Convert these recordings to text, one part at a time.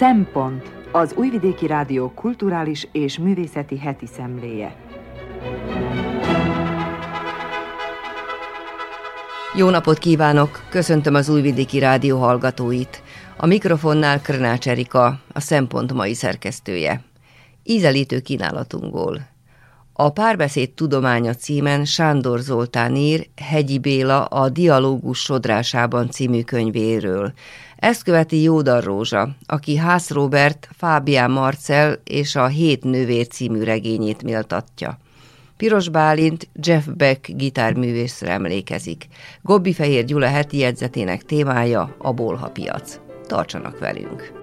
Szempont az Újvidéki Rádió kulturális és művészeti heti szemléje. Jó napot kívánok! Köszöntöm az Újvidéki Rádió hallgatóit. A mikrofonnál Krnács Erika, a Szempont mai szerkesztője. Ízelítő kínálatunkból. A párbeszéd tudománya címen Sándor Zoltán ír Hegyi Béla a Dialógus sodrásában című könyvéről. Ezt követi Jódar Rózsa, aki Hász Robert, Fábián Marcel és a Hét nővér című regényét méltatja. Piros Bálint Jeff Beck gitárművészre emlékezik. Gobbi Fehér Gyula heti jegyzetének témája a bolhapiac. Tartsanak velünk!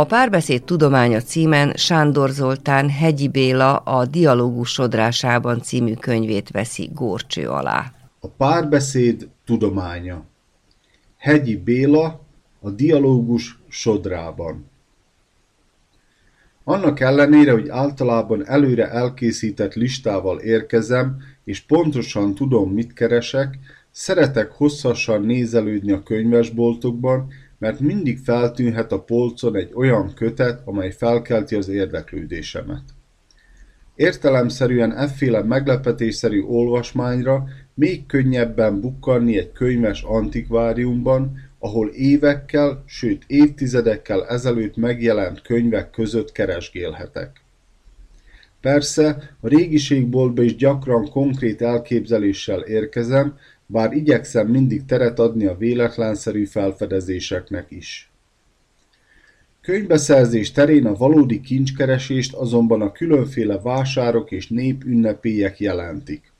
A párbeszéd tudománya címen Sándor Zoltán Hegyi Béla a Dialógus sodrásában című könyvét veszi górcső alá. A párbeszéd tudománya Hegyi Béla a Dialógus sodrában Annak ellenére, hogy általában előre elkészített listával érkezem, és pontosan tudom, mit keresek, szeretek hosszasan nézelődni a könyvesboltokban, mert mindig feltűnhet a polcon egy olyan kötet, amely felkelti az érdeklődésemet. Értelemszerűen efféle meglepetésszerű olvasmányra még könnyebben bukkanni egy könyves antikváriumban, ahol évekkel, sőt évtizedekkel ezelőtt megjelent könyvek között keresgélhetek. Persze, a régiségboltba is gyakran konkrét elképzeléssel érkezem, bár igyekszem mindig teret adni a véletlenszerű felfedezéseknek is. Könyvbeszerzés terén a valódi kincskeresést azonban a különféle vásárok és népünnepélyek jelentik.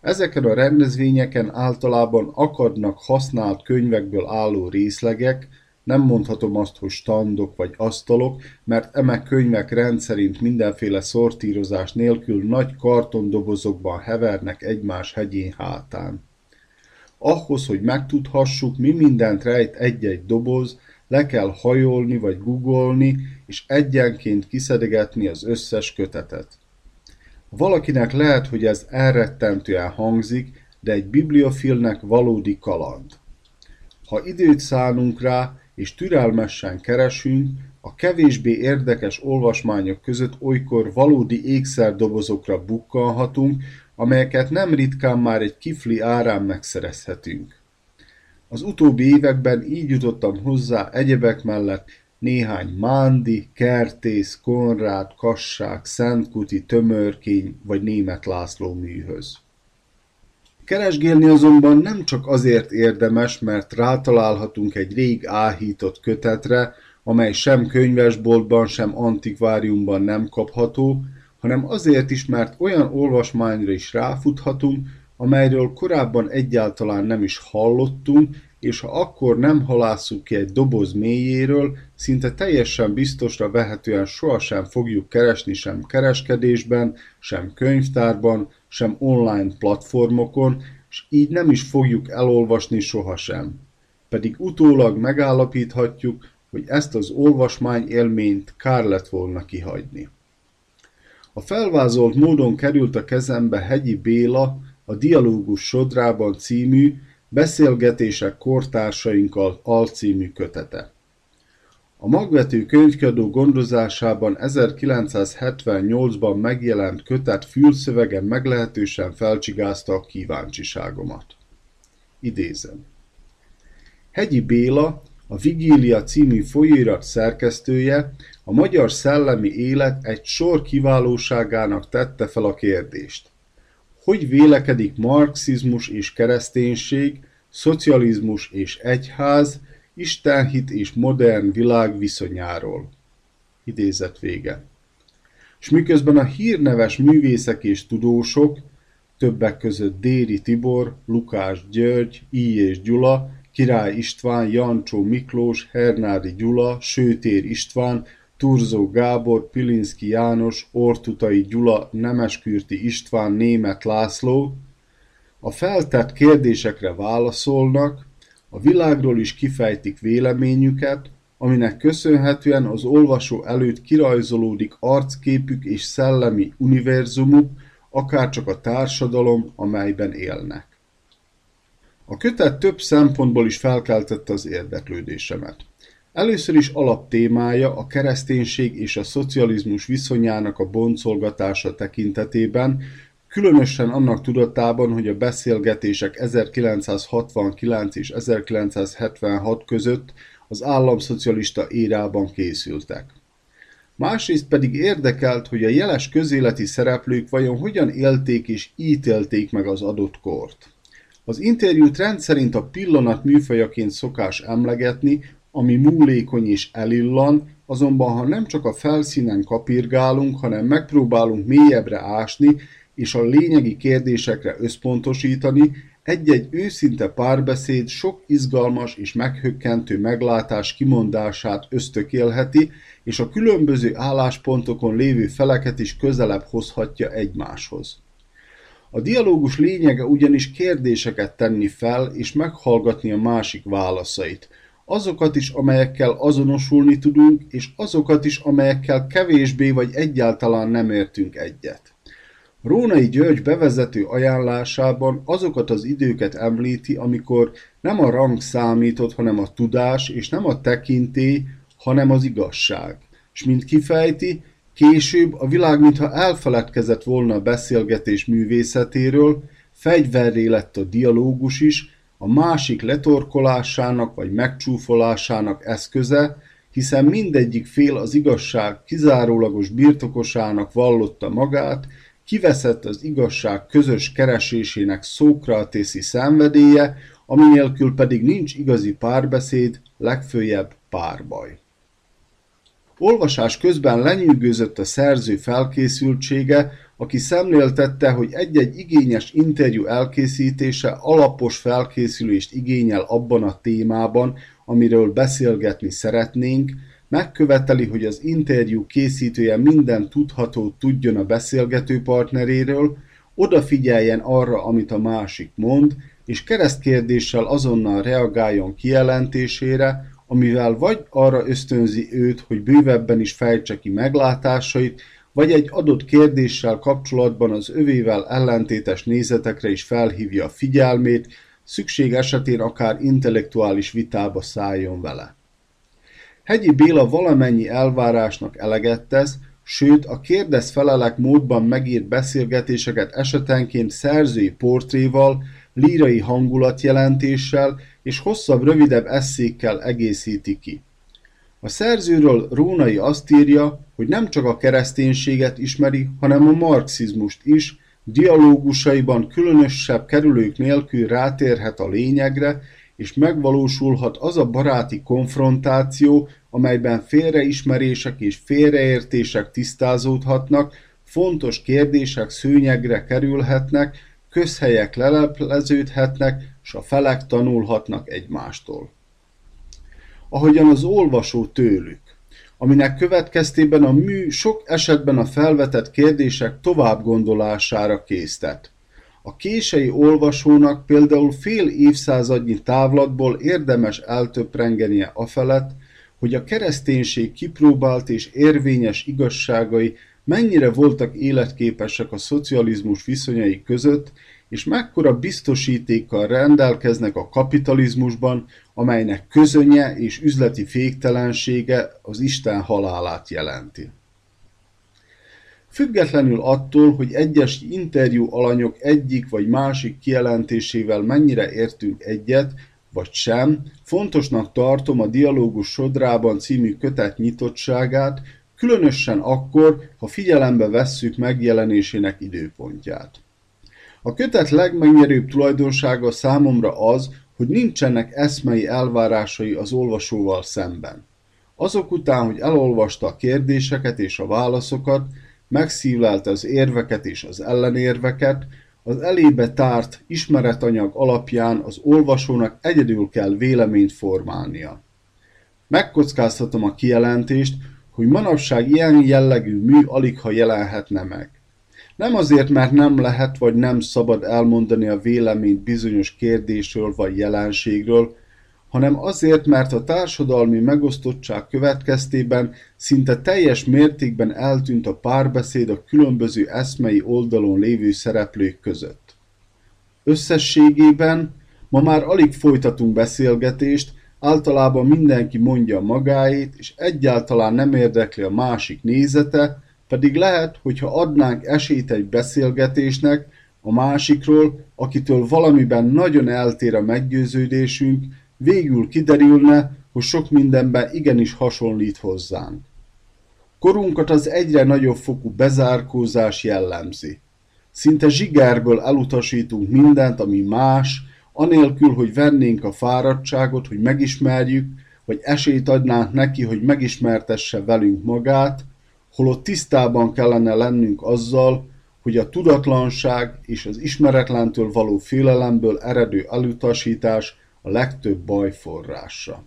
Ezeken a rendezvényeken általában akadnak használt könyvekből álló részlegek, nem mondhatom azt, hogy standok vagy asztalok, mert eme könyvek rendszerint mindenféle szortírozás nélkül nagy kartondobozokban hevernek egymás hegyén hátán. Ahhoz, hogy megtudhassuk, mi mindent rejt egy-egy doboz, le kell hajolni vagy googolni, és egyenként kiszedegetni az összes kötetet. Valakinek lehet, hogy ez elrettentően hangzik, de egy bibliofilnek valódi kaland. Ha időt szánunk rá, és türelmesen keresünk, a kevésbé érdekes olvasmányok között olykor valódi ékszerdobozokra bukkanhatunk, amelyeket nem ritkán már egy kifli árán megszerezhetünk. Az utóbbi években így jutottam hozzá egyebek mellett néhány Mándi, Kertész, Konrád, Kassák, Szentkuti, Tömörkény vagy Német László műhöz. Keresgélni azonban nem csak azért érdemes, mert rátalálhatunk egy rég áhított kötetre, amely sem könyvesboltban, sem antikváriumban nem kapható, hanem azért is, mert olyan olvasmányra is ráfuthatunk, amelyről korábban egyáltalán nem is hallottunk, és ha akkor nem halásszuk ki egy doboz mélyéről, szinte teljesen biztosra vehetően sohasem fogjuk keresni sem kereskedésben, sem könyvtárban, sem online platformokon, és így nem is fogjuk elolvasni sohasem. Pedig utólag megállapíthatjuk, hogy ezt az olvasmány élményt kár lett volna kihagyni. A felvázolt módon került a kezembe Hegyi Béla a Dialógus sodrában című, Beszélgetések kortársainkkal alcímű kötete. A magvető könyvkiadó gondozásában 1978-ban megjelent kötet fülszövege meglehetősen felcsigázta a kíváncsiságomat. Idézem. Hegyi Béla, a Vigília című folyóirat szerkesztője a magyar szellemi élet egy sor kiválóságának tette fel a kérdést. Hogy vélekedik marxizmus és kereszténység, szocializmus és egyház, istenhit és modern világ viszonyáról. Idézet vége. És miközben a hírneves művészek és tudósok, többek között Déri Tibor, Lukás György, I. és Gyula, Király István, Jancsó Miklós, Hernádi Gyula, Sőtér István, Turzó Gábor, Pilinszki János, Ortutai Gyula, Nemeskürti István, Német László a feltett kérdésekre válaszolnak, a világról is kifejtik véleményüket, aminek köszönhetően az olvasó előtt kirajzolódik arcképük és szellemi univerzumuk, akárcsak a társadalom, amelyben élnek. A kötet több szempontból is felkeltette az érdeklődésemet. Először is alaptémája a kereszténység és a szocializmus viszonyának a boncolgatása tekintetében, különösen annak tudatában, hogy a beszélgetések 1969 és 1976 között az államszocialista érában készültek. Másrészt pedig érdekelt, hogy a jeles közéleti szereplők vajon hogyan élték és ítélték meg az adott kort. Az interjút rendszerint a pillanat műfajaként szokás emlegetni, ami múlékony és elillan, azonban ha nem csak a felszínen kapirgálunk, hanem megpróbálunk mélyebbre ásni, és a lényegi kérdésekre összpontosítani, egy-egy őszinte párbeszéd sok izgalmas és meghökkentő meglátás kimondását ösztökélheti, és a különböző álláspontokon lévő feleket is közelebb hozhatja egymáshoz. A dialógus lényege ugyanis kérdéseket tenni fel és meghallgatni a másik válaszait, azokat is, amelyekkel azonosulni tudunk, és azokat is, amelyekkel kevésbé vagy egyáltalán nem értünk egyet. Rónai György bevezető ajánlásában azokat az időket említi, amikor nem a rang számított, hanem a tudás, és nem a tekintély, hanem az igazság. És mint kifejti, később a világ mintha elfeledkezett volna a beszélgetés művészetéről, fegyverré lett a dialógus is, a másik letorkolásának vagy megcsúfolásának eszköze, hiszen mindegyik fél az igazság kizárólagos birtokosának vallotta magát, kiveszett az igazság közös keresésének szókratészi szenvedélye, ami nélkül pedig nincs igazi párbeszéd, legfőjebb párbaj. Olvasás közben lenyűgözött a szerző felkészültsége, aki szemléltette, hogy egy-egy igényes interjú elkészítése alapos felkészülést igényel abban a témában, amiről beszélgetni szeretnénk, megköveteli, hogy az interjú készítője minden tudható tudjon a beszélgető partneréről, odafigyeljen arra, amit a másik mond, és keresztkérdéssel azonnal reagáljon kijelentésére, amivel vagy arra ösztönzi őt, hogy bővebben is fejtse ki meglátásait, vagy egy adott kérdéssel kapcsolatban az övével ellentétes nézetekre is felhívja a figyelmét, szükség esetén akár intellektuális vitába szálljon vele. Hegyi Béla valamennyi elvárásnak eleget tesz, sőt a kérdez-felelek módban megírt beszélgetéseket esetenként szerzői portréval, lírai hangulatjelentéssel és hosszabb, rövidebb eszékkel egészíti ki. A szerzőről Rónai azt írja, hogy nem csak a kereszténységet ismeri, hanem a marxizmust is, dialógusaiban különösebb kerülők nélkül rátérhet a lényegre, és megvalósulhat az a baráti konfrontáció, amelyben félreismerések és félreértések tisztázódhatnak, fontos kérdések szőnyegre kerülhetnek, közhelyek lelepleződhetnek, s a felek tanulhatnak egymástól. Ahogyan az olvasó tőlük, aminek következtében a mű sok esetben a felvetett kérdések tovább gondolására késztet. A kései olvasónak például fél évszázadnyi távlatból érdemes eltöprengenie afelett, hogy a kereszténység kipróbált és érvényes igazságai mennyire voltak életképesek a szocializmus viszonyai között, és mekkora biztosítékkal rendelkeznek a kapitalizmusban, amelynek közönye és üzleti féktelensége az Isten halálát jelenti. Függetlenül attól, hogy egyes interjú alanyok egyik vagy másik kijelentésével mennyire értünk egyet, vagy sem, fontosnak tartom a Dialógus Sodrában című kötet nyitottságát, különösen akkor, ha figyelembe vesszük megjelenésének időpontját. A kötet legmegnyerőbb tulajdonsága számomra az, hogy nincsenek eszmei elvárásai az olvasóval szemben. Azok után, hogy elolvasta a kérdéseket és a válaszokat, megszívlelte az érveket és az ellenérveket, az elébe tárt ismeretanyag alapján az olvasónak egyedül kell véleményt formálnia. Megkockáztatom a kijelentést, hogy manapság ilyen jellegű mű aligha jelenhetne meg. Nem azért, mert nem lehet vagy nem szabad elmondani a véleményt bizonyos kérdésről vagy jelenségről, hanem azért, mert a társadalmi megosztottság következtében szinte teljes mértékben eltűnt a párbeszéd a különböző eszmei oldalon lévő szereplők között. Összességében ma már alig folytatunk beszélgetést, általában mindenki mondja magáét, és egyáltalán nem érdekli a másik nézete, pedig lehet, hogyha adnánk esélyt egy beszélgetésnek a másikról, akitől valamiben nagyon eltér a meggyőződésünk, végül kiderülne, hogy sok mindenben igenis hasonlít hozzánk. Korunkat az egyre nagyobb fokú bezárkózás jellemzi. Szinte zsigerből elutasítunk mindent, ami más, anélkül, hogy vennénk a fáradtságot, hogy megismerjük, vagy esélyt adnánk neki, hogy megismertesse velünk magát, holott tisztában kellene lennünk azzal, hogy a tudatlanság és az ismeretlentől való félelemből eredő elutasítás a legtöbb baj forrása.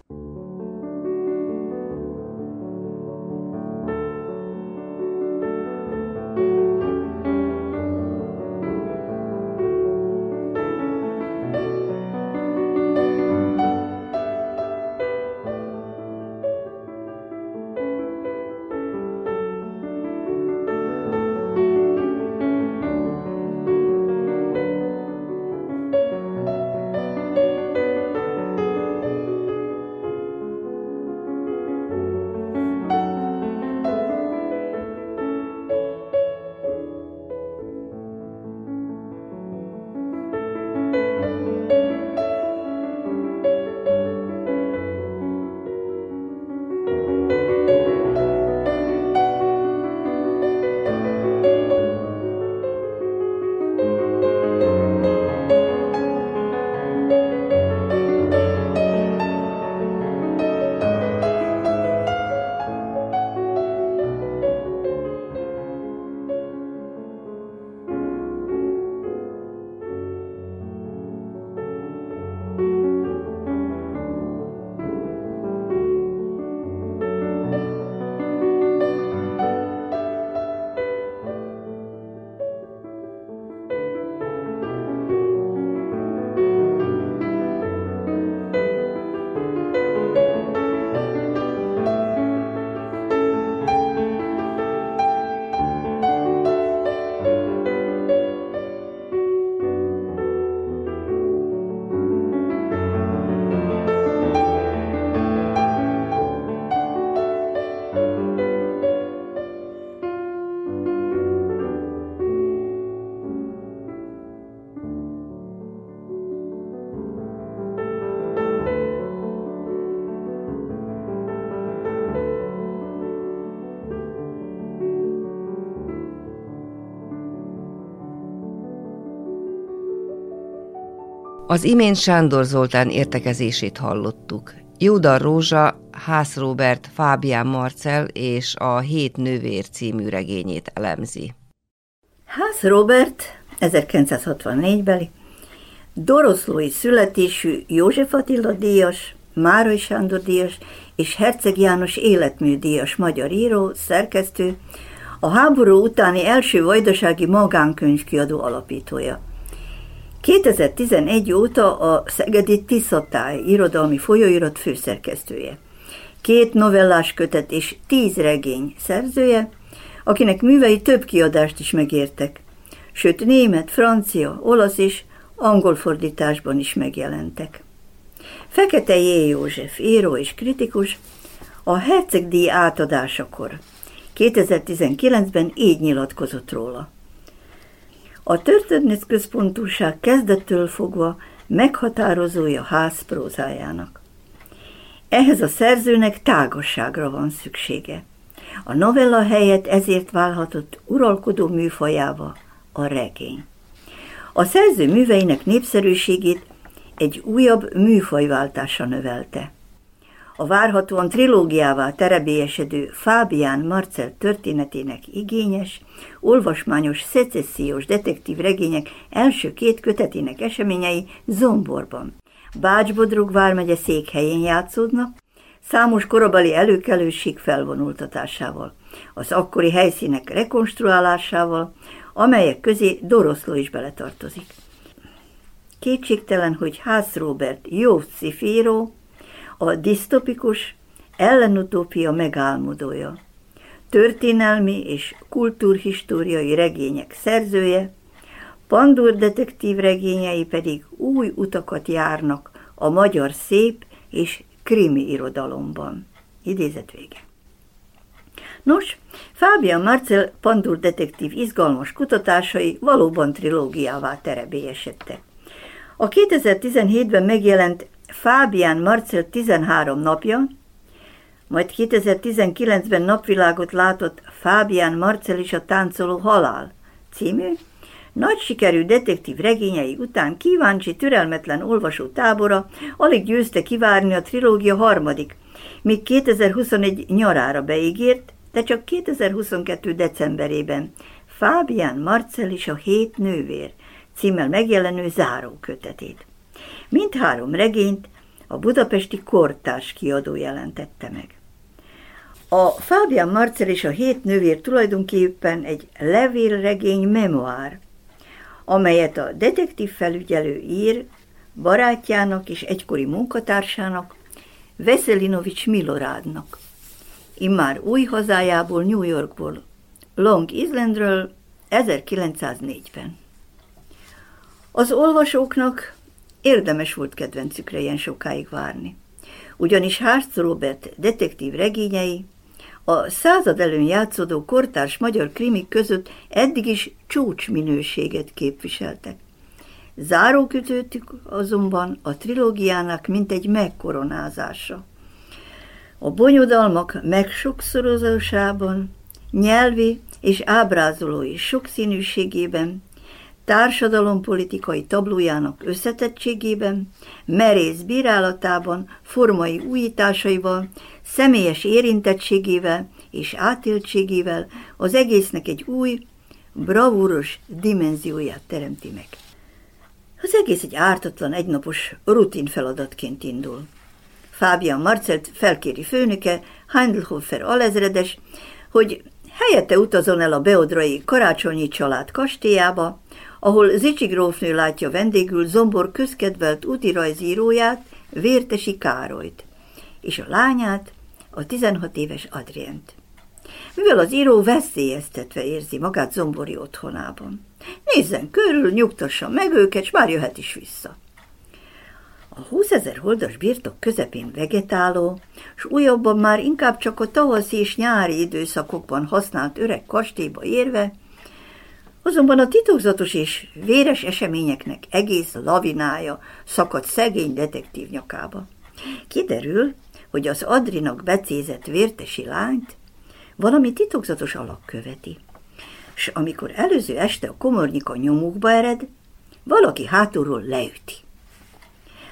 Az imént Sándor Zoltán értekezését hallottuk. Jódar Rózsa, Hász Robert, Fábián Marcel és a Hét nővér című regényét elemzi. Hász Robert 1964-beli, Doroszlói születésű József Attila díjas, Márai Sándor díjas és Herceg János életmű díjas magyar író, szerkesztő, a háború utáni első vajdasági magánkönyvkiadó alapítója. 2011 óta a Szegedi Tiszatály irodalmi folyóirat főszerkesztője. Két novellás kötet és tíz regény szerzője, akinek művei több kiadást is megértek. sőt német, francia, olasz és angol fordításban is megjelentek. Fekete J. József, író és kritikus, a hercegdíj átadásakor 2019-ben így nyilatkozott róla. A történet központúság kezdettől fogva meghatározója ház prózájának. Ehhez a szerzőnek tágasságra van szüksége. A novella helyett ezért válhatott uralkodó műfajával a regény. A szerző műveinek népszerűségét egy újabb műfajváltása növelte. A várhatóan trilógiává terebélyesedő Fábián Marcel történetének igényes, olvasmányos, szecessziós detektív regények első két kötetének eseményei Zomborban. Bácsbodrug vármegye székhelyén játszódnak, számos korabeli előkelőség felvonultatásával, az akkori helyszínek rekonstruálásával, amelyek közé Doroszló is beletartozik. Kétségtelen, hogy Ház Robert jó szifíró, a disztopikus ellenutópia megálmodója, történelmi és kultúrhistóriai regények szerzője, Pandur detektív regényei pedig új utakat járnak a magyar szép és krimi irodalomban. Idézet vége. Nos, Fábian Marcel Pandur detektív izgalmas kutatásai valóban trilógiává terebélyesedtek. A 2017-ben megjelent Fábián Marcel 13 napja, majd 2019-ben napvilágot látott Fábián Marcel is a táncoló halál című, nagy sikerű detektív regényei után kíváncsi, türelmetlen olvasó tábora alig győzte kivárni a trilógia harmadik, míg 2021 nyarára beígért, de csak 2022. decemberében Fábián Marcel is a hét nővér címmel megjelenő zárókötetét. Mindhárom regényt a budapesti kortárs kiadó jelentette meg. A Fábián Marcel és a hét nővér tulajdonképpen egy levélregény memoár, amelyet a detektív felügyelő ír barátjának és egykori munkatársának, Veszelinovics Milorádnak. Immár új hazájából, New Yorkból, Long Islandről 1904-ben. Az olvasóknak érdemes volt kedvencükre ilyen sokáig várni. Ugyanis Hartz Robert detektív regényei a század előn játszódó kortárs magyar krimik között eddig is csúcsminőséget képviseltek. Zárókütőtük azonban a trilógiának mint egy megkoronázása. A bonyodalmak megsokszorozásában, nyelvi és ábrázolói sokszínűségében társadalompolitikai tablójának összetettségében, merész bírálatában, formai újításaival, személyes érintettségével és átéltségével az egésznek egy új, bravúros dimenzióját teremti meg. Az egész egy ártatlan, egynapos rutin feladatként indul. Fábian Marcelt felkéri főnöke, Heindelhofer alezredes, hogy helyette utazon el a beodrai karácsonyi család kastélyába, ahol Zicsi grófnő látja vendégül Zombor közkedvelt útirajzíróját, Vértesi Károlyt, és a lányát, a 16 éves Adrient. Mivel az író veszélyeztetve érzi magát Zombori otthonában. Nézzen körül, nyugtassa meg őket, és már jöhet is vissza. A 20 ezer holdas birtok közepén vegetáló, s újabban már inkább csak a tavaszi és nyári időszakokban használt öreg kastélyba érve, Azonban a titokzatos és véres eseményeknek egész lavinája szakadt szegény detektív nyakába. Kiderül, hogy az Adrinak becézett vértesi lányt valami titokzatos alak követi. S amikor előző este a komornyika nyomukba ered, valaki hátulról leüti.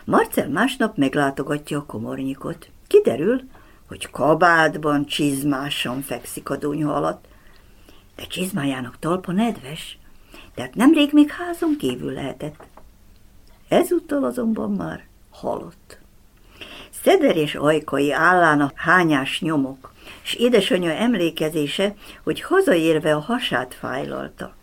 Marcel másnap meglátogatja a komornyikot. Kiderül, hogy kabátban csizmásan fekszik a donyha alatt, de csizmájának talpa nedves, tehát nemrég még házon kívül lehetett. Ezúttal azonban már halott. Szeder és ajkai állának hányás nyomok, és édesanyja emlékezése, hogy hazaérve a hasát fájlalta.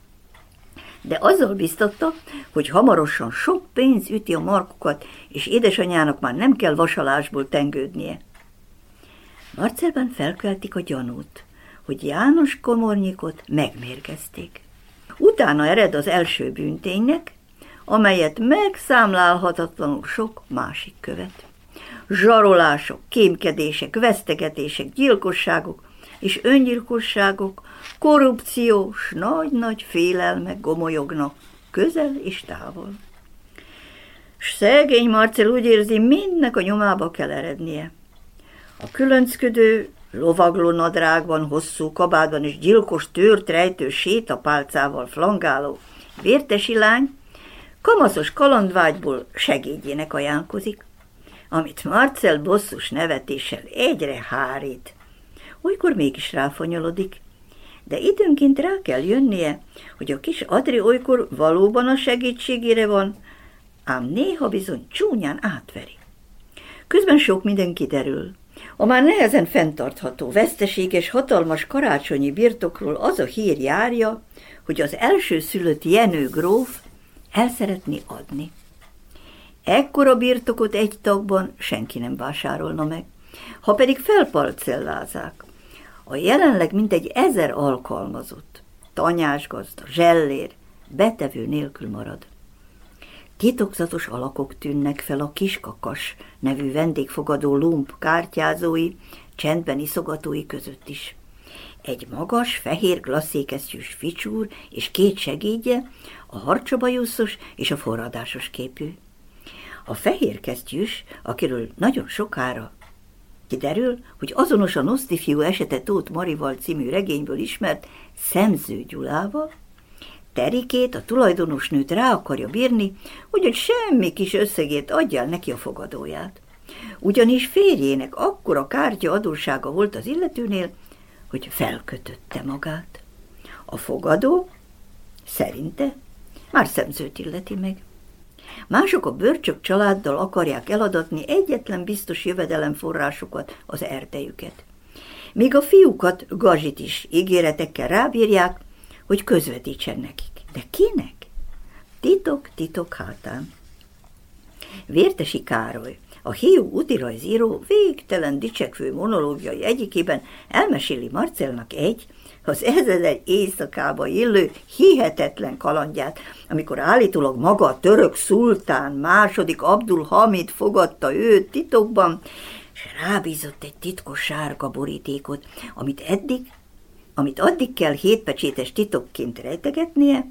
De azzal biztatta, hogy hamarosan sok pénz üti a markukat, és édesanyjának már nem kell vasalásból tengődnie. Marcelben felkeltik a gyanút hogy János Komornyikot megmérgezték. Utána ered az első bűnténynek, amelyet megszámlálhatatlanul sok másik követ. Zsarolások, kémkedések, vesztegetések, gyilkosságok és öngyilkosságok, korrupciós, nagy-nagy félelmek gomolyognak közel és távol. S szegény Marcel úgy érzi, mindnek a nyomába kell erednie. A különcködő, lovagló nadrágban, hosszú kabádban és gyilkos tört rejtő sétapálcával flangáló vértesi lány kamaszos kalandvágyból segédjének ajánlkozik, amit Marcel bosszus nevetéssel egyre hárít. Olykor mégis ráfonyolodik, de időnként rá kell jönnie, hogy a kis Adri olykor valóban a segítségére van, ám néha bizony csúnyán átveri. Közben sok minden kiderül. A már nehezen fenntartható, veszteséges, hatalmas karácsonyi birtokról az a hír járja, hogy az első szülött Jenő gróf el szeretné adni. Ekkora birtokot egy tagban senki nem vásárolna meg, ha pedig felparcellázák. A jelenleg mintegy ezer alkalmazott, tanyásgazda, zsellér, betevő nélkül marad. Titokzatos alakok tűnnek fel a kiskakas nevű vendégfogadó lump kártyázói, csendben iszogatói között is. Egy magas, fehér glasszékesztyűs ficsúr és két segédje, a harcsabajuszos és a forradásos képű. A fehér kesztyűs, akiről nagyon sokára kiderül, hogy azonos a Noszti fiú esete Tóth Marival című regényből ismert Szemző Gyulával, Terikét, a tulajdonosnőt rá akarja bírni, hogy semmi kis összegét adja neki a fogadóját. Ugyanis férjének akkora kártya adóssága volt az illetőnél, hogy felkötötte magát. A fogadó szerinte már szemzőt illeti meg. Mások a bőrcsök családdal akarják eladatni egyetlen biztos jövedelemforrásukat, az erdejüket. Míg a fiúkat gazsit is ígéretekkel rábírják, hogy közvetítsen nekik. De kinek? Titok, titok hátán. Vértesi Károly, a hiú útirajzíró végtelen dicsekvő monológiai egyikében elmeséli Marcelnak egy, az ezer éjszakába illő hihetetlen kalandját, amikor állítólag maga a török szultán második Abdul Hamid fogadta őt titokban, és rábízott egy titkos sárga borítékot, amit eddig amit addig kell hétpecsétes titokként rejtegetnie,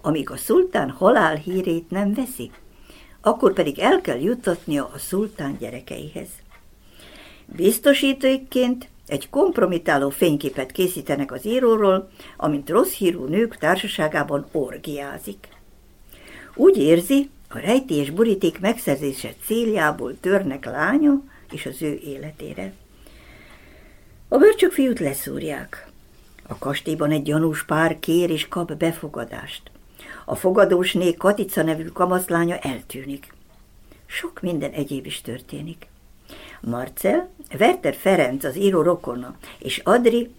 amíg a szultán halál hírét nem veszi, akkor pedig el kell juttatnia a szultán gyerekeihez. Biztosítóikként egy kompromitáló fényképet készítenek az íróról, amint rossz hírű nők társaságában orgiázik. Úgy érzi, a rejtélyes boríték megszerzése céljából törnek lánya és az ő életére. A bőrcsök fiút leszúrják. A kastélyban egy gyanús pár kér és kap befogadást. A fogadósné Katica nevű kamaszlánya eltűnik. Sok minden egyéb is történik. Marcel, Werther Ferenc az író rokona, és Adri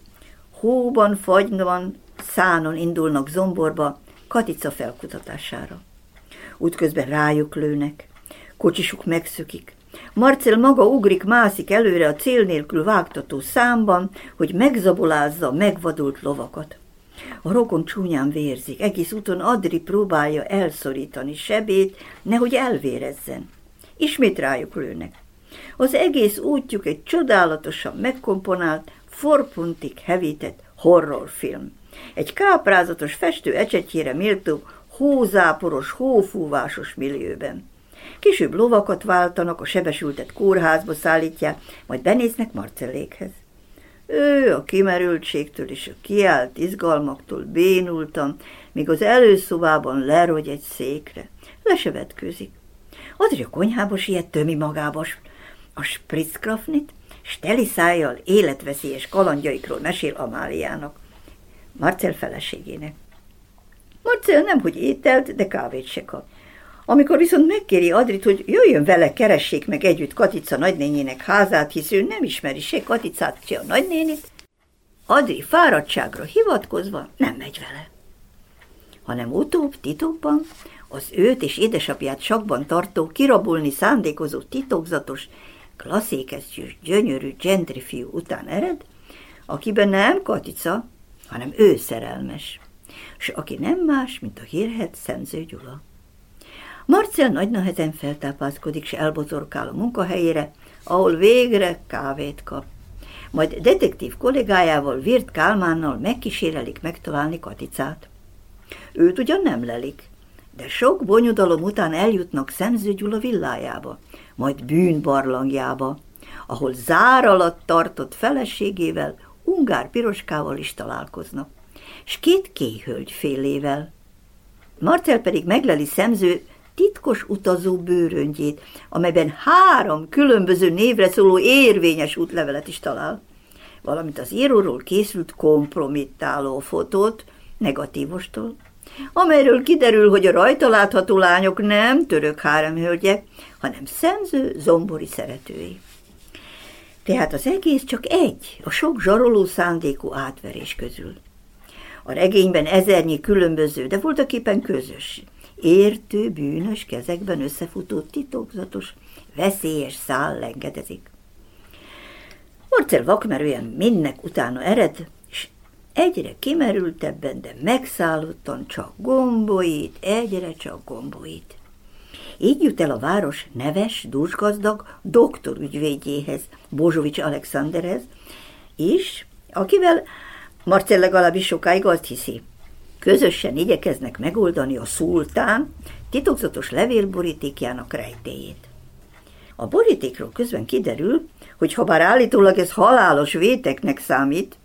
hóban, fagyban, szánon indulnak zomborba Katica felkutatására. Útközben rájuk lőnek, kocsisuk megszökik, Marcel maga ugrik, mászik előre a cél nélkül vágtató számban, hogy megzabolázza megvadult lovakat. A rokon csúnyán vérzik, egész úton Adri próbálja elszorítani sebét, nehogy elvérezzen. Ismét rájuk lőnek. Az egész útjuk egy csodálatosan megkomponált, forpuntig hevített horrorfilm. Egy káprázatos festő ecsetjére méltó, hózáporos, hófúvásos millióben. Később lovakat váltanak, a sebesültet kórházba szállítják, majd benéznek Marcellékhez. Ő a kimerültségtől és a kiált izgalmaktól bénultam, míg az előszobában lerogy egy székre. Le vetkőzik. Adri a konyhába siet tömi magába a spritzkrafnit, s teli szájjal életveszélyes kalandjaikról mesél Amáliának, Marcel feleségének. Marcel nem hogy ételt, de kávét se kap. Amikor viszont megkéri Adrit, hogy jöjjön vele, keressék meg együtt Katica nagynényének házát, hisz ő nem ismeri se Katicát, se a nagynénit, Adri fáradtságra hivatkozva nem megy vele, hanem utóbb titokban az őt és édesapját sakban tartó, kirabolni szándékozó titokzatos, klasszékesztyűs, gyönyörű gentrifiú után ered, akiben nem Katica, hanem ő szerelmes. s aki nem más, mint a hírhet Szemző Gyula. Marcel nagy nehezen feltápászkodik, s elbotorkál a munkahelyére, ahol végre kávét kap. Majd detektív kollégájával, Virt Kálmánnal megkísérelik megtalálni Katicát. Őt ugyan nem lelik, de sok bonyodalom után eljutnak Szemző Gyula villájába, majd bűnbarlangjába, ahol zár alatt tartott feleségével, Ungár Piroskával is találkoznak, s két kéhölgy félével. Marcel pedig megleli Szemző titkos utazó bőröngyét, amelyben három különböző névre szóló érvényes útlevelet is talál, valamint az íróról készült kompromittáló fotót negatívostól, amelyről kiderül, hogy a rajta látható lányok nem török háremhölgyek, hanem szemző zombori szeretői. Tehát az egész csak egy, a sok zsaroló szándékú átverés közül. A regényben ezernyi különböző, de voltak éppen közös, értő, bűnös kezekben összefutó titokzatos, veszélyes szál lengedezik. Marcel vakmerően mindnek utána ered, és egyre kimerültebben, de megszállottan csak gomboit, egyre csak gomboit. Így jut el a város neves, dúsgazdag doktorügyvédjéhez, Bozsovics Alexanderhez, és akivel Marcel legalábbis sokáig azt hiszi. Közösen igyekeznek megoldani a szultán titokzatos levélborítékjának rejtéjét. A borítékról közben kiderül, hogy ha bár állítólag ez halálos véteknek számít,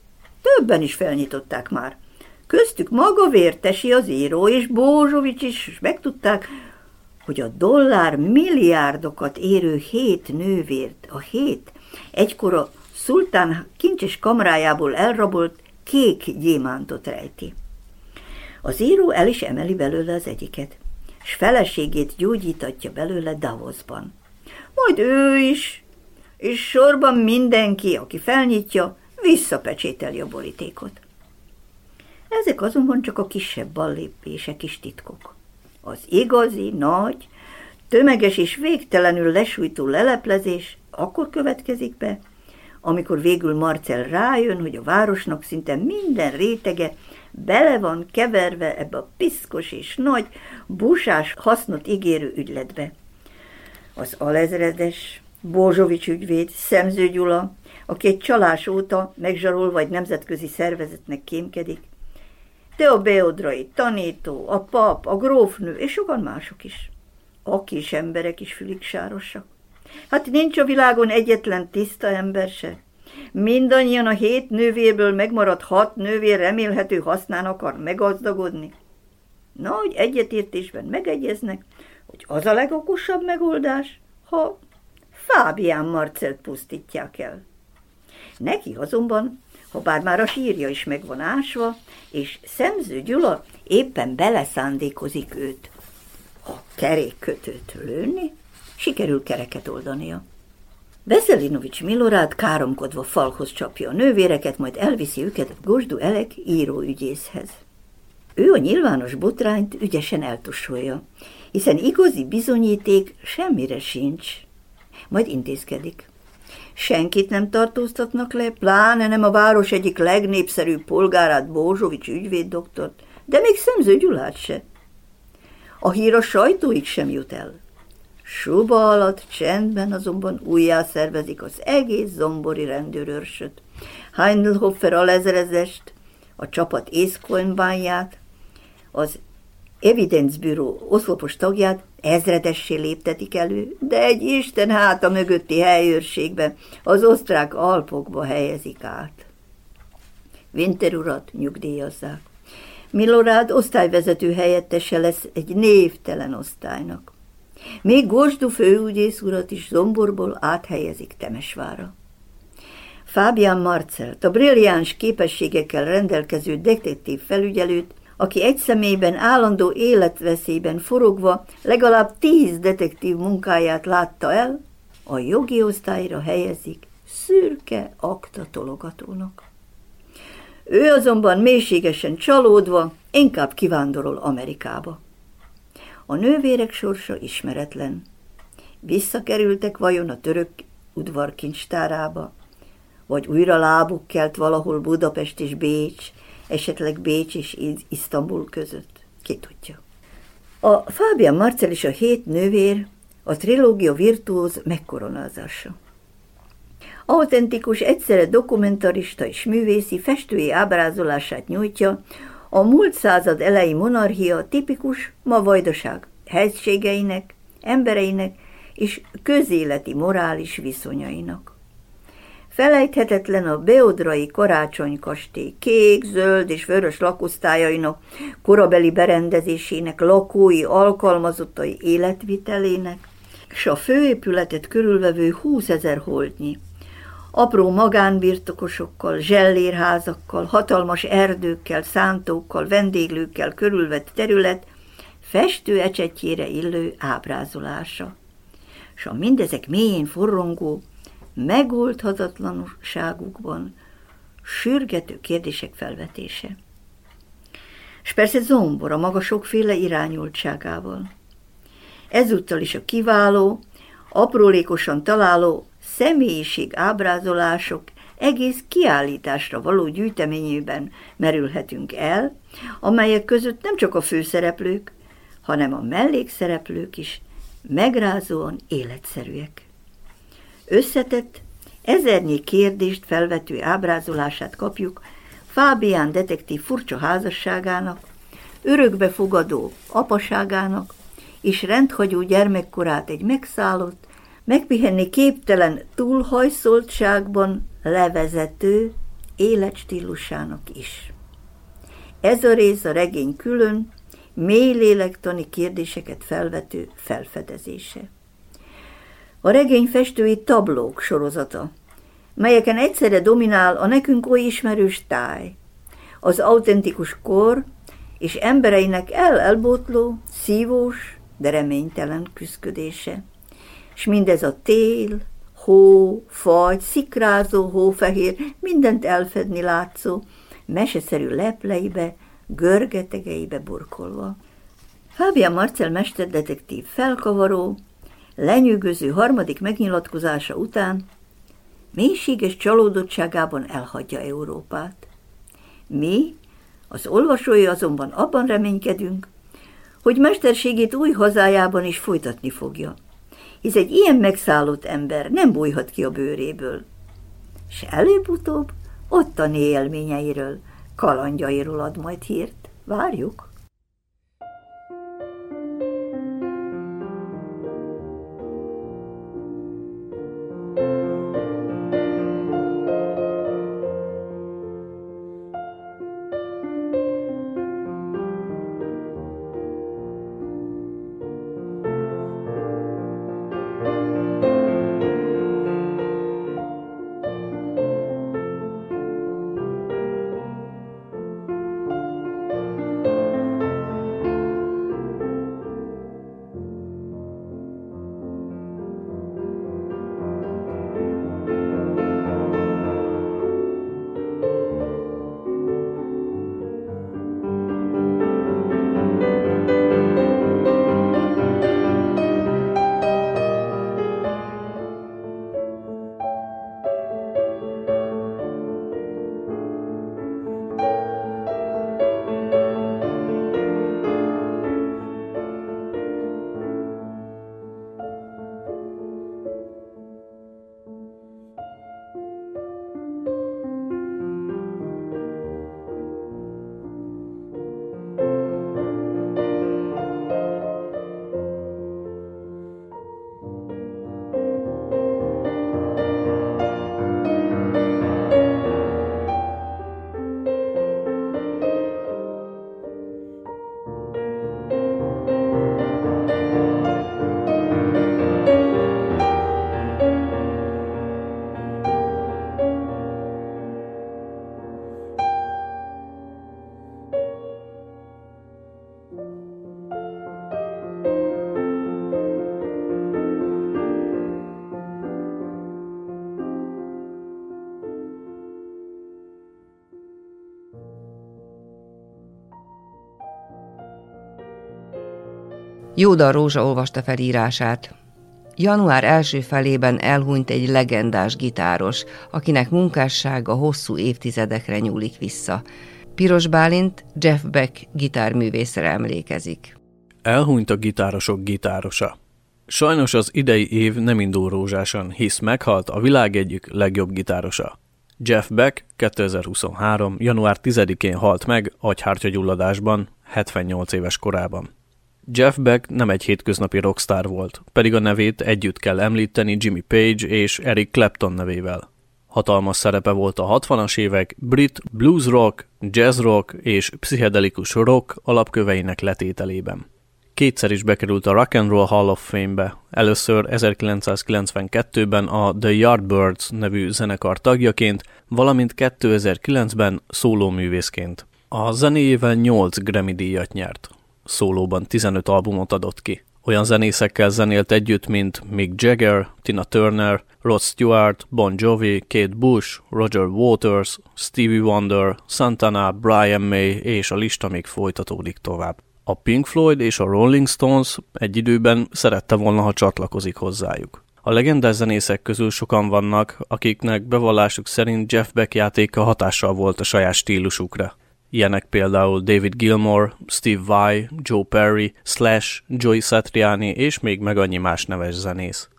többen is felnyitották már. Köztük maga Vértesi az író, és Bózsovics is megtudták, hogy a dollár milliárdokat érő hét nővért, a hét egykor a szultán kincses kamrájából elrabolt kék gyémántot rejti. Az író el is emeli belőle az egyiket, s feleségét gyógyítatja belőle Davosban. Majd ő is, és sorban mindenki, aki felnyitja, visszapecsételi a borítékot. Ezek azonban csak a kisebb ballépések is titkok. Az igazi, nagy, tömeges és végtelenül lesújtó leleplezés akkor következik be, amikor végül Marcel rájön, hogy a városnak szinte minden rétege bele van keverve ebbe a piszkos és nagy, busás hasznot ígérő ügyletbe. Az alezredes, Bózsovics ügyvéd, Szemző Gyula, aki egy csalás óta megzsarol vagy nemzetközi szervezetnek kémkedik, de a beodrai tanító, a pap, a grófnő és sokan mások is. A kis emberek is fülig sárosak. Hát nincs a világon egyetlen tiszta ember se. Mindannyian a hét nővérből megmaradt hat nővér remélhető hasznán akar meggazdagodni. Nagy egyetértésben megegyeznek, hogy az a legokosabb megoldás, ha Fábián Marcelt pusztítják el. Neki azonban, ha bár már a sírja is megvan ásva, és Szemző Gyula éppen beleszándékozik őt a kerékkötőt lőni, sikerül kereket oldania. Veselinovics Milorát káromkodva falhoz csapja a nővéreket, majd elviszi őket Gosdu Elek íróügyészhez. Ő a nyilvános botrányt ügyesen eltusolja, hiszen igazi bizonyíték semmire sincs. Majd intézkedik. Senkit nem tartóztatnak le, pláne nem a város egyik legnépszerűbb polgárát, Bózsovics ügyvéddoktort, de még Szemző Gyulát se. A hír a sajtóig sem jut el. Suba alatt csendben azonban újjá szervezik az egész zombori rendőrőrsöt. Heindelhoffer alezrezest, a csapat észkolnbányát, az Evidence Bureau oszlopos tagját ezredessé léptetik elő, de egy Isten háta mögötti helyőrségbe, az osztrák Alpokba helyezik át. Winter urat nyugdíjazzák. Milorád osztályvezető helyettese lesz egy névtelen osztálynak. Még Gosdu főügyész urat is Zomborból áthelyezik Temesvára. Fábián Marcelt, a brilliáns képességekkel rendelkező detektív felügyelőt, aki egy személyben állandó életveszélyben forogva legalább tíz detektív munkáját látta el, a jogi osztályra helyezik szürke aktatologatónak. Ő azonban mélységesen csalódva inkább kivándorol Amerikába. A nővérek sorsa ismeretlen. Visszakerültek vajon a török udvar kincstárába, vagy újra lábuk kelt valahol Budapest és Bécs, esetleg Bécs és Isztambul között, ki tudja. A Fábián Marcel és a hét nővér a trilógia virtuóz megkoronázása. Autentikus, egyszerre dokumentarista és művészi festői ábrázolását nyújtja a múlt század elejé monarchia tipikus ma vajdaság helységeinek, embereinek és közéleti morális viszonyainak. Felejthetetlen a Beodrai karácsonykastély kék, zöld és vörös lakosztályainak, korabeli berendezésének, lakói, alkalmazottai életvitelének, és a főépületet körülvevő 20 ezer holdnyi, apró magánbirtokosokkal, zsellérházakkal, hatalmas erdőkkel, szántókkal, vendéglőkkel körülvett terület festő ecsetjére illő ábrázolása. És a mindezek mélyén forrongó, megoldhatatlanságukban sürgető kérdések felvetése. És persze zombor a maga sokféle irányultságával. Ezúttal is a kiváló, aprólékosan találó személyiség ábrázolások egész kiállításra való gyűjteményében merülhetünk el, amelyek között nem csak a főszereplők, hanem a mellékszereplők is megrázóan életszerűek. Összetett, ezernyi kérdést felvető ábrázolását kapjuk Fábián detektív furcsa házasságának, örökbefogadó apaságának és rendhagyó gyermekkorát egy megszállott, megpihenni képtelen túlhajszoltságban levezető életstílusának is. Ez a rész a regény külön, mély lélektani kérdéseket felvető felfedezése. A regény festői tablók sorozata, melyeken egyszerre dominál a nekünk oly ismerős táj, az autentikus kor és embereinek el-elbotló, szívós, de reménytelen küzdködése. És mindez a tél, hó, fagy, szikrázó, hófehér, mindent elfedni látszó, meseszerű lepleibe, görgetegeibe burkolva. Fábián Marcel mesterdetektív felkavaró, lenyűgöző harmadik megnyilatkozása után mélységes csalódottságában elhagyja Európát. Mi, az olvasói azonban abban reménykedünk, hogy mesterségét új hazájában is folytatni fogja, hisz egy ilyen megszállott ember nem bújhat ki a bőréből, s előbb-utóbb ottani élményeiről, kalandjairól ad majd hírt. Várjuk! Jóda Rózsa olvasta fel írását. Január első felében elhunyt egy legendás gitáros, akinek munkássága hosszú évtizedekre nyúlik vissza. Piros Bálint Jeff Beck gitárművészre emlékezik. Elhunyt a gitárosok gitárosa. Sajnos az idei év nem indul rózsásan, hisz meghalt a világ egyik legjobb gitárosa. Jeff Beck 2023. január 10-én halt meg agyhártyagyulladásban, 78 éves korában. Jeff Beck nem egy hétköznapi rockstar volt, pedig a nevét együtt kell említeni Jimmy Page és Eric Clapton nevével. Hatalmas szerepe volt a 60-as évek brit blues rock, jazz rock és pszichedelikus rock alapköveinek letételében. Kétszer is bekerült a Rock and Roll Hall of Fame-be, először 1992-ben a The Yardbirds nevű zenekar tagjaként, valamint 2009-ben szólóművészként. A zenéjével 8 Grammy díjat nyert. Szólóban 15 albumot adott ki. Olyan zenészekkel zenélt együtt, mint Mick Jagger, Tina Turner, Rod Stewart, Bon Jovi, Kate Bush, Roger Waters, Stevie Wonder, Santana, Brian May, és a lista még folytatódik tovább. A Pink Floyd és a Rolling Stones egy időben szerette volna, ha csatlakozik hozzájuk. A legendás zenészek közül sokan vannak, akiknek bevallásuk szerint Jeff Beck játéka hatással volt a saját stílusukra. Ilyenek például David Gilmour, Steve Vai, Joe Perry, Slash, Joey Satriani és még meg annyi más neves zenész.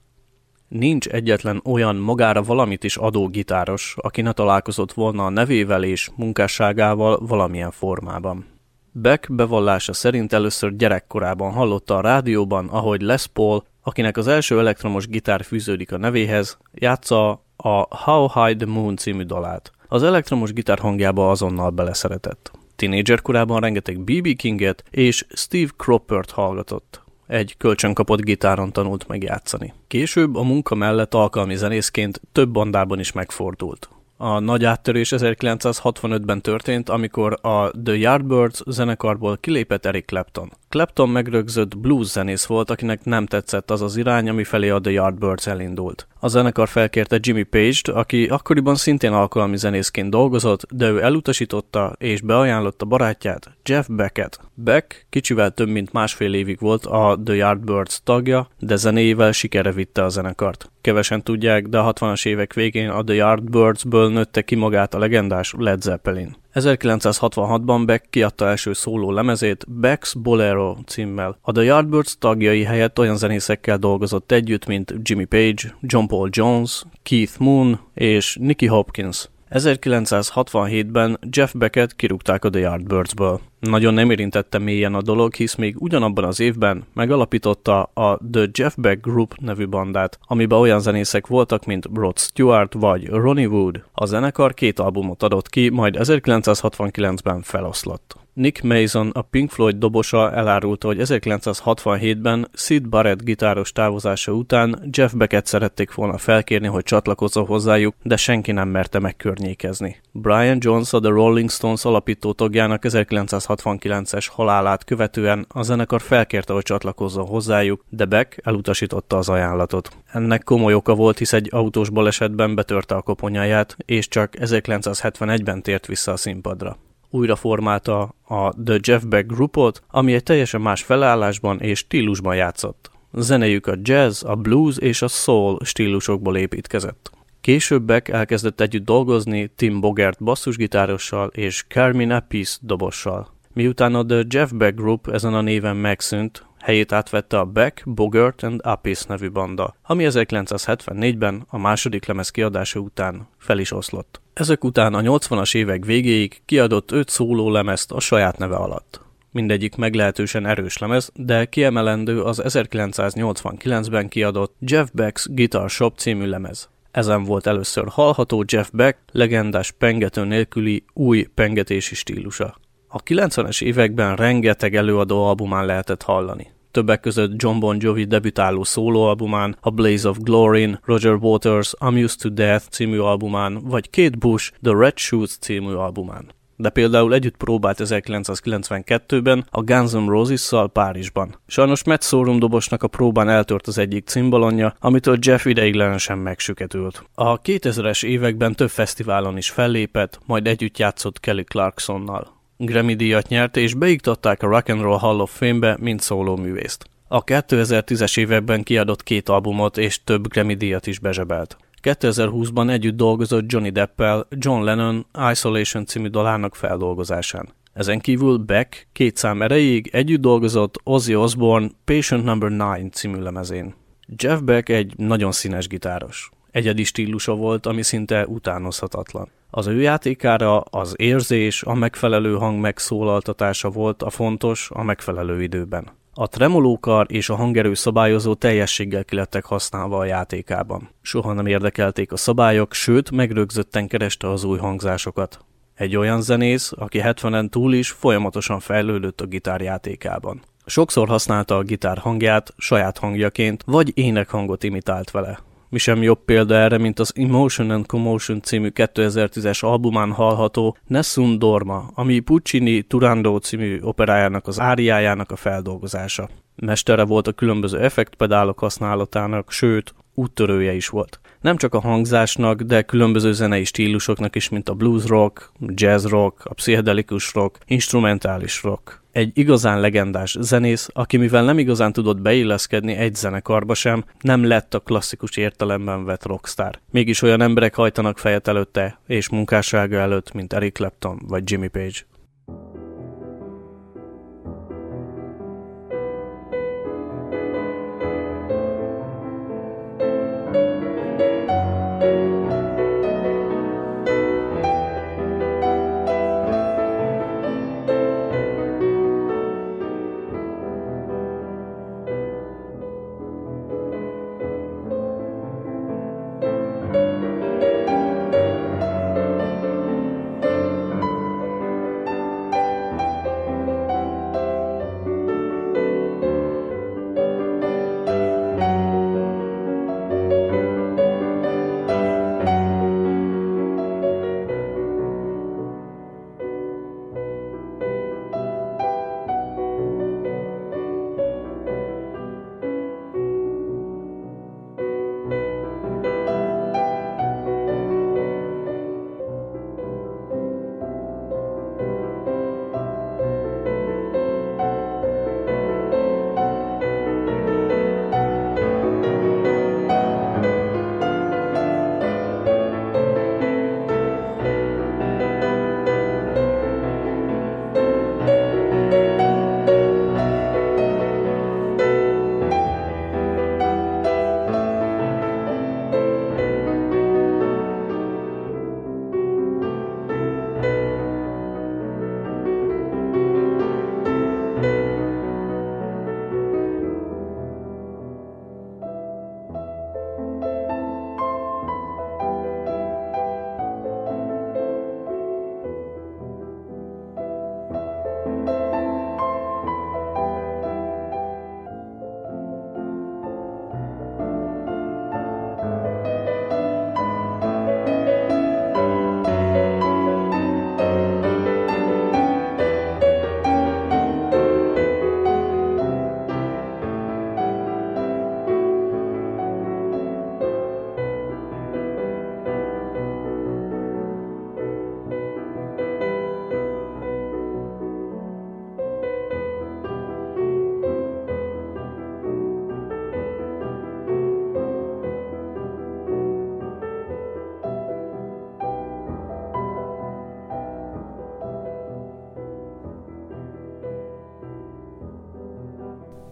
Nincs egyetlen olyan magára valamit is adó gitáros, aki ne találkozott volna a nevével és munkásságával valamilyen formában. Beck bevallása szerint először gyerekkorában hallotta a rádióban, ahogy Les Paul, akinek az első elektromos gitár fűződik a nevéhez, játsza a How High the Moon című dalát. Az elektromos gitár hangjába azonnal beleszeretett. Tínédzser korában rengeteg B.B. Kinget és Steve Cropert hallgatott. Egy kölcsönkapott gitáron tanult megjátszani. Később a munka mellett alkalmi zenészként több bandában is megfordult. A nagy áttörés 1965-ben történt, amikor a The Yardbirds zenekarból kilépett Eric Clapton. Clapton megrögzött blues zenész volt, akinek nem tetszett az az irány, ami felé a The Yardbirds elindult. A zenekar felkérte Jimmy Page-t, aki akkoriban szintén alkalmi zenészként dolgozott, de ő elutasította és beajánlotta barátját, Jeff Becket. Beck kicsivel több mint másfél évig volt a The Yardbirds tagja, de zenéjével sikere vitte a zenekart. Kevesen tudják, de a 60-as évek végén a The Yardbirdsből nőtte ki magát a legendás Led Zeppelin. 1966-ban Beck kiadta első szóló lemezét Beck's Bolero címmel. A The Yardbirds tagjai helyett olyan zenészekkel dolgozott együtt, mint Jimmy Page, John Paul Jones, Keith Moon és Nicky Hopkins. 1967-ben Jeff Becket kirúgták a The Yardbirdsből. Nagyon nem érintette mélyen a dolog, hisz még ugyanabban az évben megalapította a The Jeff Beck Group nevű bandát, amiben olyan zenészek voltak, mint Rod Stewart vagy Ronnie Wood. A zenekar két albumot adott ki, majd 1969-ben feloszlott. Nick Mason, a Pink Floyd dobosa elárulta, hogy 1967-ben Sid Barrett gitáros távozása után Jeff Becket szerették volna felkérni, hogy csatlakozzon hozzájuk, de senki nem merte megkörnyékezni. Brian Jones, a The Rolling Stones alapító tagjának 1969-es halálát követően a zenekar felkérte, hogy csatlakozzon hozzájuk, de Beck elutasította az ajánlatot. Ennek komoly oka volt, hisz egy autós balesetben betörte a koponyáját, és csak 1971-ben tért vissza a színpadra újra formálta a The Jeff Beck Groupot, ami egy teljesen más felállásban és stílusban játszott. Zenejük a jazz, a blues és a soul stílusokból építkezett. Később Beck elkezdett együtt dolgozni Tim Bogert basszusgitárossal és Carmine Appice dobossal. Miután a The Jeff Beck Group ezen a néven megszűnt, helyét átvette a Beck, Bogert and Appice nevű banda, ami 1974-ben a második lemez kiadása után fel is oszlott. Ezek után a 80-as évek végéig kiadott öt szóló lemezt a saját neve alatt. Mindegyik meglehetősen erős lemez, de kiemelendő az 1989-ben kiadott Jeff Beck's Guitar Shop című lemez. Ezen volt először hallható Jeff Beck legendás pengető nélküli új pengetési stílusa. A 90-es években rengeteg előadó albumán lehetett hallani többek között John Bon Jovi debütáló szólóalbumán, a Blaze of Glory, Roger Waters Amused to Death című albumán, vagy Kate Bush The Red Shoes című albumán. De például együtt próbált 1992-ben a Guns N' Roses-szal Párizsban. Sajnos Matt Sorum dobosnak a próbán eltört az egyik cimbalonja, amitől Jeff ideiglenesen megsüketült. A 2000-es években több fesztiválon is fellépett, majd együtt játszott Kelly Clarksonnal. Grammy díjat nyert, és beiktatták a Rock and Roll Hall of Fame-be, mint szólóművészt. A 2010-es években kiadott két albumot és több Grammy díjat is bezsebelt. 2020-ban együtt dolgozott Johnny Deppel John Lennon Isolation című dalának feldolgozásán. Ezen kívül Beck két szám erejéig együtt dolgozott Ozzy Osbourne Patient no. 9 című lemezén. Jeff Beck egy nagyon színes gitáros. Egyedi stílusa volt, ami szinte utánozhatatlan. Az ő játékára az érzés, a megfelelő hang megszólaltatása volt a fontos a megfelelő időben. A tremolókar és a hangerő szabályozó teljességgel kilettek használva a játékában. Soha nem érdekelték a szabályok, sőt, megrögzötten kereste az új hangzásokat. Egy olyan zenész, aki 70-en túl is folyamatosan fejlődött a gitárjátékában. Sokszor használta a gitár hangját saját hangjaként, vagy énekhangot imitált vele. Mi sem jobb példa erre, mint az Emotion and Commotion című 2010-es albumán hallható Nessun Dorma, ami Puccini Turandot című operájának az áriájának a feldolgozása. Mestere volt a különböző effektpedálok használatának, sőt, úttörője is volt. Nem csak a hangzásnak, de különböző zenei stílusoknak is, mint a blues rock, jazz rock, a pszichedelikus rock, instrumentális rock egy igazán legendás zenész, aki mivel nem igazán tudott beilleszkedni egy zenekarba sem, nem lett a klasszikus értelemben vett rockstar. Mégis olyan emberek hajtanak fejet előtte és munkássága előtt, mint Eric Clapton vagy Jimmy Page.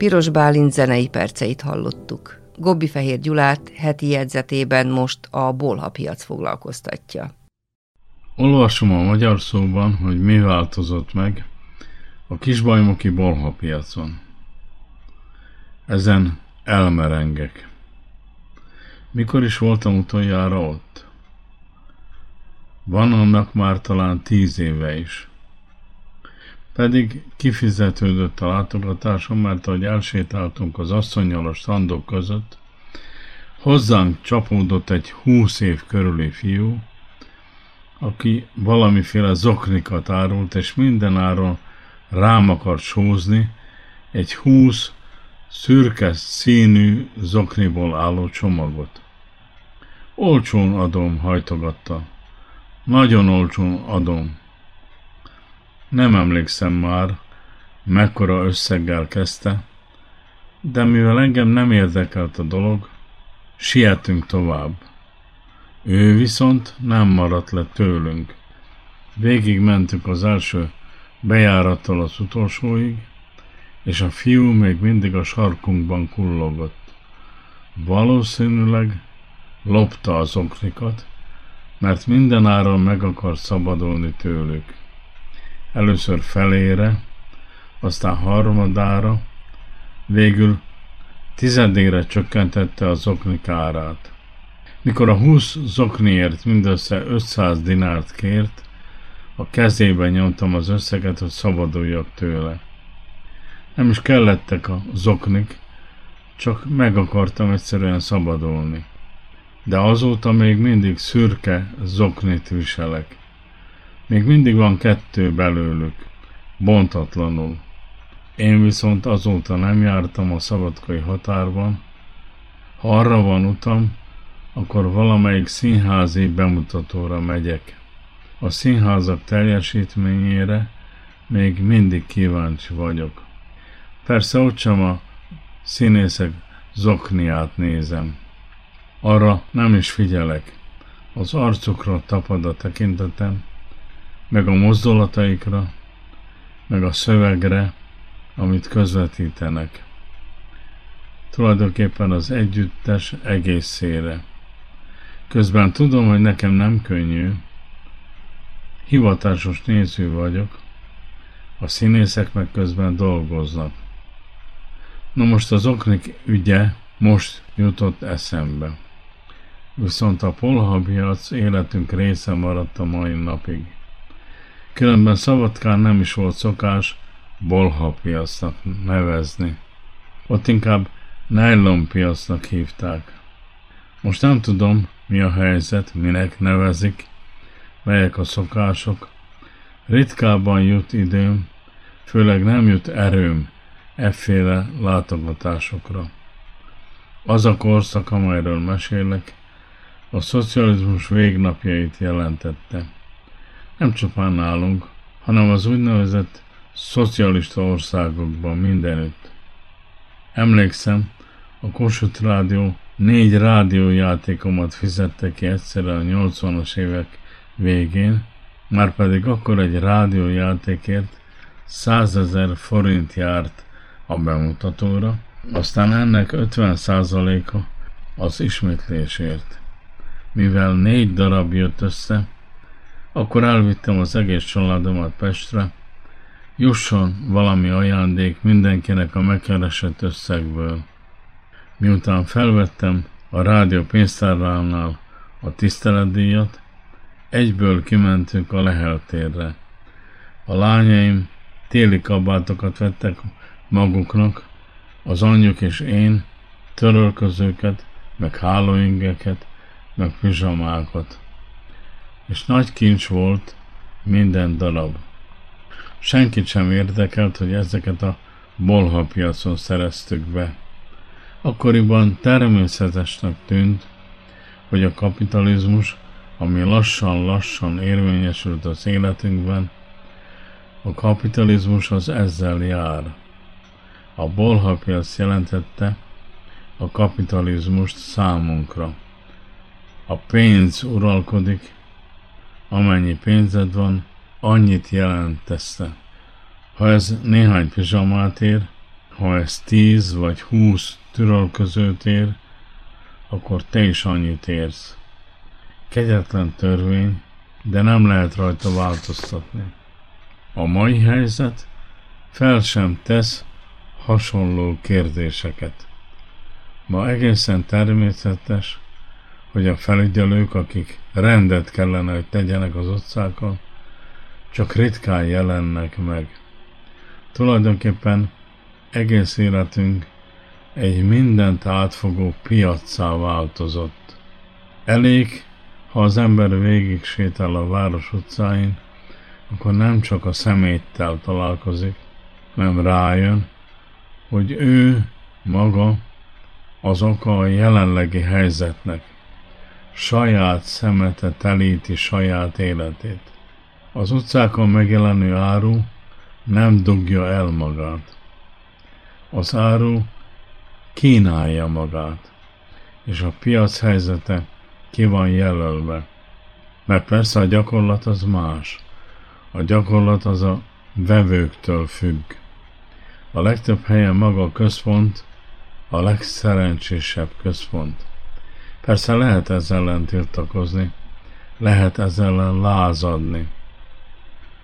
Piros Bálint zenei perceit hallottuk. Gobbi Fehér Gyulát heti jegyzetében most a Bolha piac foglalkoztatja. Olvasom a magyar szóban, hogy mi változott meg a kisbajmoki Bolha piacon. Ezen elmerengek. Mikor is voltam utoljára ott? Van annak már talán tíz éve is. Pedig kifizetődött a látogatásom, mert ahogy elsétáltunk az asszonynyal a strandok között, hozzánk csapódott egy húsz év körüli fiú, aki valamiféle zoknikat árult, és mindenáron rám akart sózni egy húsz szürke színű zokniból álló csomagot. Olcsón adom, hajtogatta. Nagyon olcsón adom. Nem emlékszem már, mekkora összeggel kezdte, de mivel engem nem érdekelt a dolog, sietünk tovább. Ő viszont nem maradt le tőlünk. Végig mentük az első bejárattal az utolsóig, és a fiú még mindig a sarkunkban kullogott. Valószínűleg lopta az oknikat, mert mindenáron meg akar szabadulni tőlük. Először felére, aztán harmadára, végül tizedére csökkentette az oknik árát. Mikor a húsz zokniért mindössze 500 dinárt kért, a kezében nyomtam az összeget, hogy szabaduljak tőle. Nem is kellettek a zoknik, csak meg akartam egyszerűen szabadulni. De azóta még mindig szürke zoknit viselek. Még mindig van kettő belőlük, bontatlanul. Én viszont azóta nem jártam a szabadkai határban. Ha arra van utam, akkor valamelyik színházi bemutatóra megyek. A színházak teljesítményére még mindig kíváncsi vagyok. Persze ott sem a színészek zokniát nézem. Arra nem is figyelek. Az arcukra tapad a tekintetem, meg a mozdulataikra, meg a szövegre, amit közvetítenek. Tulajdonképpen az együttes egészére. Közben tudom, hogy nekem nem könnyű. Hivatásos néző vagyok, a színészek meg közben dolgoznak. Na most az oknik ügye most jutott eszembe. Viszont a polhabiac életünk része maradt a mai napig. Különben Szabadkán nem is volt szokás bolhapiacnak nevezni. Ott inkább nylonpiacnak hívták. Most nem tudom, mi a helyzet, minek nevezik, melyek a szokások. Ritkábban jut időm, főleg nem jut erőm efféle látogatásokra. Az a korszak, amelyről mesélek, a szocializmus végnapjait jelentette. Nem csupán nálunk, hanem az úgynevezett szocialista országokban mindenütt. Emlékszem, a Kossuth Rádió négy rádiójátékomat fizette ki egyszerre a 80-as évek végén, már pedig akkor egy rádiójátékért 100 ezer forint járt a bemutatóra, aztán ennek 50%-a az ismétlésért. Mivel négy darab jött össze, akkor elvittem az egész családomat Pestre, jusson valami ajándék mindenkinek a megkeresett összegből. Miután felvettem a rádió pénztáránál a tiszteletdíjat, egyből kimentünk a leheltérre. A lányaim téli kabátokat vettek maguknak, az anyjuk és én törölközőket, meg hálóingeket, meg pizsamákat. És nagy kincs volt minden darab. Senkit sem érdekelt, hogy ezeket a bolhapiacon szereztük be. Akkoriban természetesnek tűnt, hogy a kapitalizmus, ami lassan-lassan érvényesült az életünkben, a kapitalizmus az ezzel jár. A bolhapiac jelentette a kapitalizmust számunkra. A pénz uralkodik, amennyi pénzed van, annyit jelentette. Ha ez néhány pizsamát ér, ha ez tíz vagy húsz türölközőt ér, akkor te is annyit érsz. Kegyetlen törvény, de nem lehet rajta változtatni. A mai helyzet fel sem tesz hasonló kérdéseket. Ma egészen természetes, hogy a felügyelők, akik rendet kellene, hogy tegyenek az utcákon, csak ritkán jelennek meg. Tulajdonképpen egész életünk egy mindent átfogó piaccá változott. Elég, ha az ember végig sétál a város utcáin, akkor nem csak a szeméttel találkozik, nem rájön, hogy ő maga az oka a jelenlegi helyzetnek. Saját szemete telíti saját életét. Az utcákon megjelenő áru nem dugja el magát. Az áru kínálja magát, és a piac helyzete ki van jelölve. Mert persze a gyakorlat az más. A gyakorlat az a vevőktől függ. A legtöbb helyen maga a központ a legszerencsésebb központ. Persze lehet ezzel ellen tiltakozni, lehet ezzel ellen lázadni,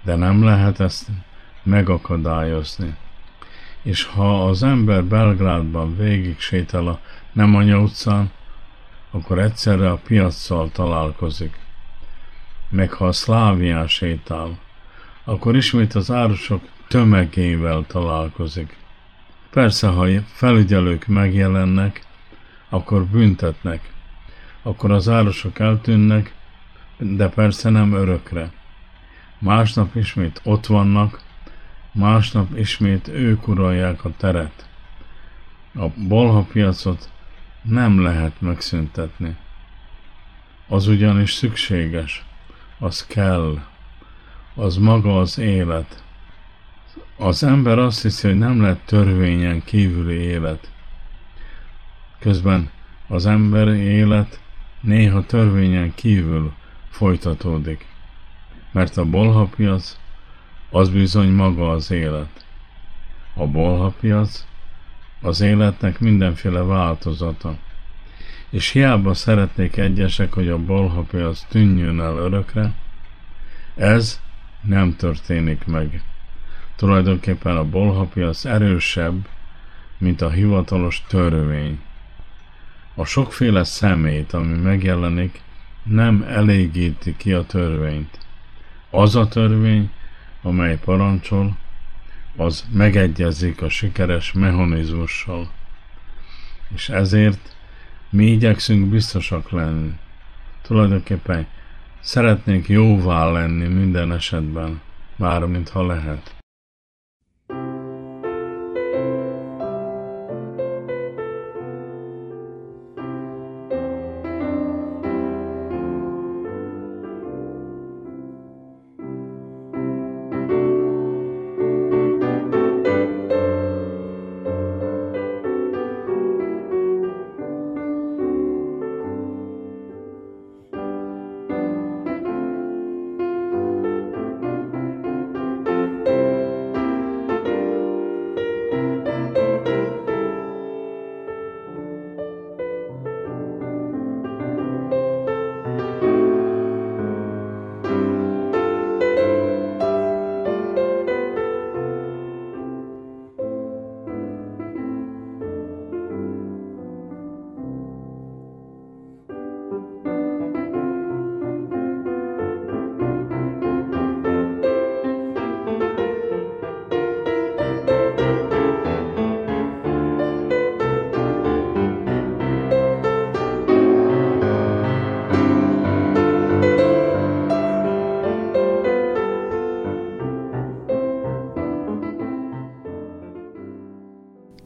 de nem lehet ezt megakadályozni. És ha az ember Belgrádban végig sétál a Nemanya utcán, akkor egyszerre a piaccal találkozik. Meg ha a Szlávián sétál, akkor ismét az árusok tömegével találkozik. Persze, ha felügyelők megjelennek, akkor büntetnek, akkor az árusok eltűnnek, de persze nem örökre. Másnap ismét ott vannak, másnap ismét ők uralják a teret. A bolha piacot nem lehet megszüntetni. Az ugyanis szükséges, az kell, az maga az élet. Az ember azt hiszi, hogy nem lehet törvényen kívüli élet. Közben az emberi élet néha törvényen kívül folytatódik. Mert a bolhapiac az bizony maga az élet. A bolhapiac az életnek mindenféle változata. És hiába szeretnék egyesek, hogy a bolhapiac tűnjön el örökre, ez nem történik meg. Tulajdonképpen a bolhapiac erősebb, mint a hivatalos törvény. A sokféle szemét, ami megjelenik, nem elégíti ki a törvényt. Az a törvény, amely parancsol, az megegyezik a sikeres mechanizmussal. És ezért mi igyekszünk biztosak lenni. Tulajdonképpen szeretnénk jóvá lenni minden esetben, bármint ha lehet.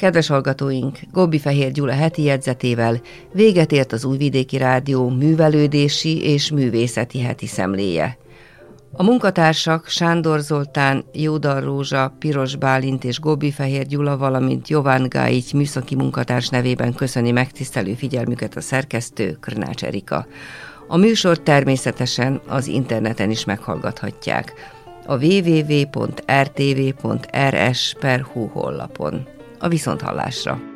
Kedves hallgatóink, Gobbi Fehér Gyula heti jegyzetével véget ért az Újvidéki Rádió művelődési és művészeti heti szemléje. A munkatársak Sándor Zoltán, Jódar Rózsa, Piros Bálint és Gobbi Fehér Gyula, valamint Jován Gáigy műszaki munkatárs nevében köszöni megtisztelő figyelmüket a szerkesztő Krnács Erika. A műsor természetesen az interneten is meghallgathatják a www.rtv.rs.hu honlapon a viszonthallásra.